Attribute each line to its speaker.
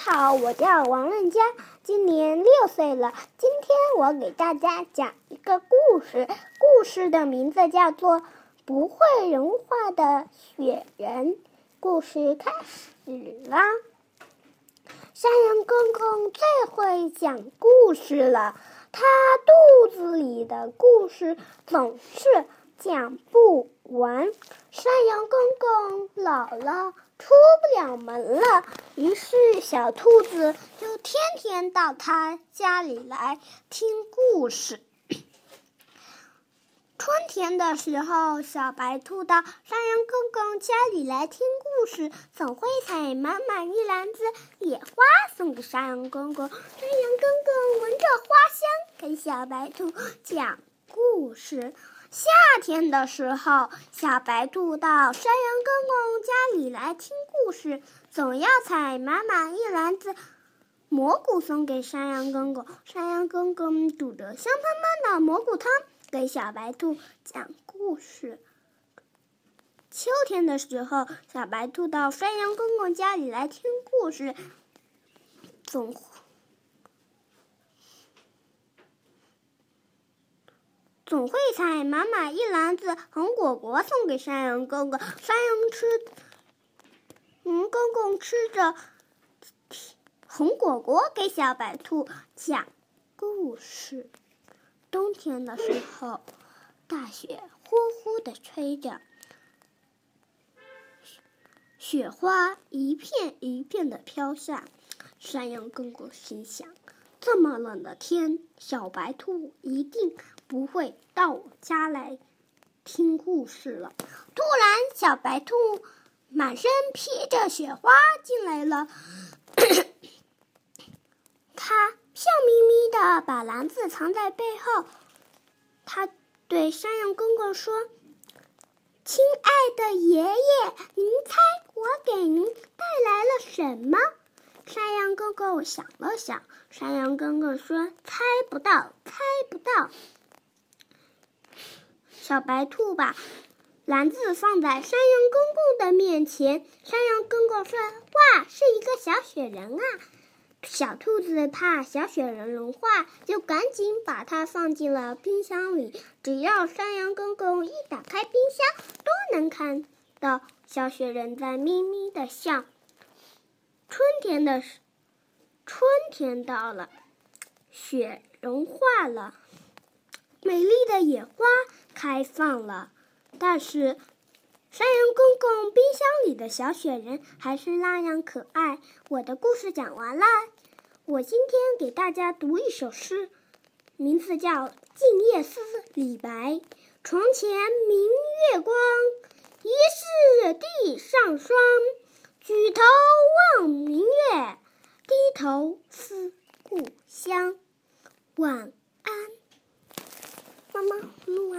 Speaker 1: 好，我叫王润佳，今年六岁了。今天我给大家讲一个故事，故事的名字叫做《不会融化的雪人》。故事开始啦！山羊公公最会讲故事了，他肚子里的故事总是讲不完。山羊公公老了。出不了门了，于是小兔子就天天到他家里来听故事。春天的时候，小白兔到山羊公公家里来听故事，总会采满满一篮子野花送给山羊公公。山羊公公闻着花香，给小白兔讲故事。夏天的时候，小白兔到山羊公公家里来听故事，总要采满满一篮子蘑菇送给山羊公公。山羊公公煮着香喷喷的蘑菇汤，给小白兔讲故事。秋天的时候，小白兔到山羊公公家里来听故事，总。总会采满满一篮子红果果送给山羊公公，山羊吃，嗯，公公吃着红果果给小白兔讲故事。冬天的时候，大雪呼呼的吹着，雪花一片一片的飘下，山羊公公心想。这么冷的天，小白兔一定不会到我家来听故事了。突然，小白兔满身披着雪花进来了，它笑眯眯的把篮子藏在背后。它对山羊公公说：“亲爱的爷爷，您猜我给您带来了什么？”山羊公公想了想，山羊公公说：“猜不到，猜不到。”小白兔把篮子放在山羊公公的面前。山羊公公说：“哇，是一个小雪人啊！”小兔子怕小雪人融化，就赶紧把它放进了冰箱里。只要山羊公公一打开冰箱，都能看到小雪人在咪咪的笑。春天的春天到了，雪融化了，美丽的野花开放了。但是，山羊公公冰箱里的小雪人还是那样可爱。我的故事讲完了，我今天给大家读一首诗，名字叫《静夜思》。李白：床前明月光，疑是地上霜。举头望明月，低头思故乡。晚安，妈妈，录完。